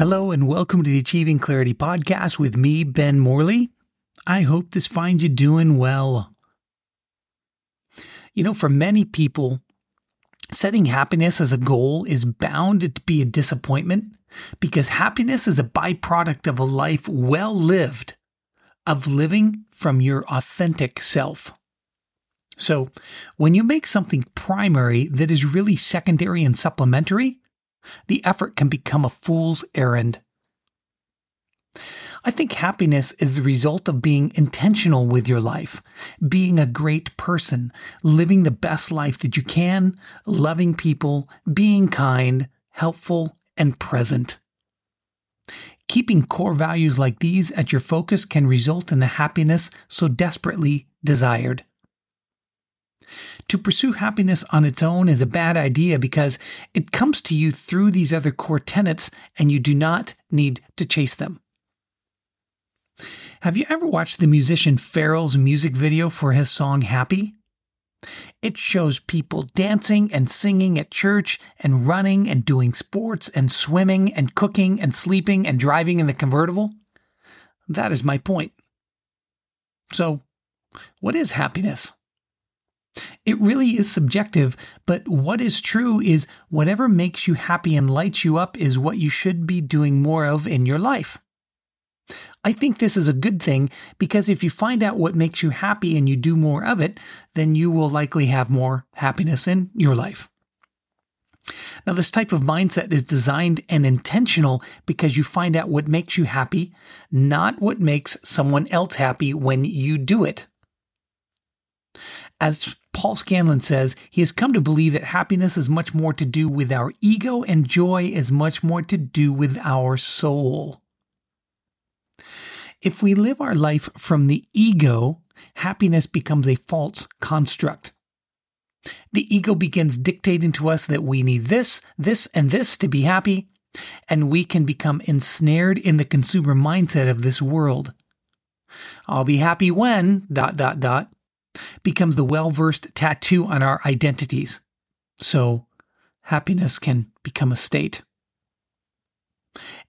Hello, and welcome to the Achieving Clarity podcast with me, Ben Morley. I hope this finds you doing well. You know, for many people, setting happiness as a goal is bound to be a disappointment because happiness is a byproduct of a life well lived, of living from your authentic self. So, when you make something primary that is really secondary and supplementary, the effort can become a fool's errand. I think happiness is the result of being intentional with your life, being a great person, living the best life that you can, loving people, being kind, helpful, and present. Keeping core values like these at your focus can result in the happiness so desperately desired. To pursue happiness on its own is a bad idea because it comes to you through these other core tenets and you do not need to chase them. Have you ever watched the musician Pharrell's music video for his song Happy? It shows people dancing and singing at church and running and doing sports and swimming and cooking and sleeping and driving in the convertible. That is my point. So, what is happiness? It really is subjective, but what is true is whatever makes you happy and lights you up is what you should be doing more of in your life. I think this is a good thing because if you find out what makes you happy and you do more of it, then you will likely have more happiness in your life. Now, this type of mindset is designed and intentional because you find out what makes you happy, not what makes someone else happy when you do it. As Paul Scanlon says, he has come to believe that happiness is much more to do with our ego and joy is much more to do with our soul. If we live our life from the ego, happiness becomes a false construct. The ego begins dictating to us that we need this, this, and this to be happy, and we can become ensnared in the consumer mindset of this world. I'll be happy when, dot, dot, dot, becomes the well versed tattoo on our identities. So happiness can become a state.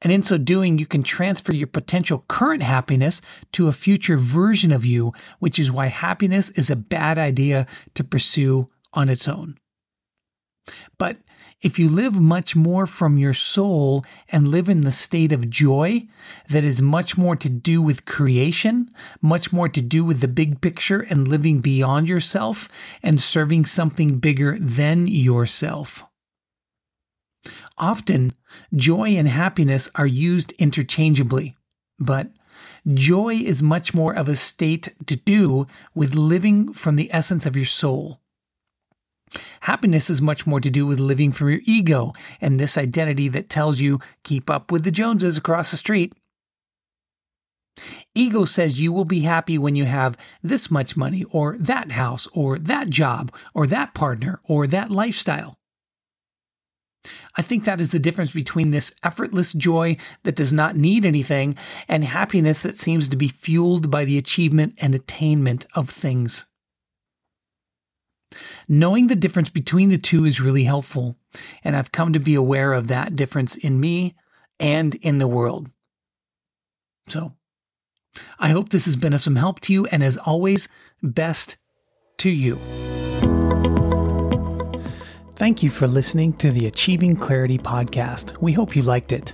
And in so doing, you can transfer your potential current happiness to a future version of you, which is why happiness is a bad idea to pursue on its own. But if you live much more from your soul and live in the state of joy that is much more to do with creation, much more to do with the big picture and living beyond yourself and serving something bigger than yourself. Often, joy and happiness are used interchangeably, but joy is much more of a state to do with living from the essence of your soul. Happiness is much more to do with living from your ego and this identity that tells you, keep up with the Joneses across the street. Ego says you will be happy when you have this much money, or that house, or that job, or that partner, or that lifestyle. I think that is the difference between this effortless joy that does not need anything and happiness that seems to be fueled by the achievement and attainment of things. Knowing the difference between the two is really helpful, and I've come to be aware of that difference in me and in the world. So, I hope this has been of some help to you, and as always, best to you. Thank you for listening to the Achieving Clarity podcast. We hope you liked it.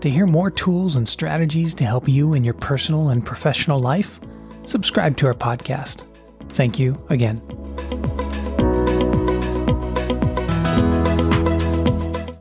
To hear more tools and strategies to help you in your personal and professional life, subscribe to our podcast. Thank you again.